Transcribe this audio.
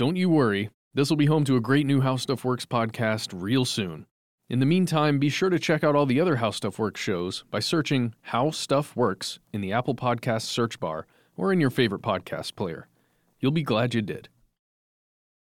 don't you worry, this will be home to a great new How Stuff Works podcast real soon. In the meantime, be sure to check out all the other How Stuff Works shows by searching How Stuff Works in the Apple Podcast search bar or in your favorite podcast player. You'll be glad you did.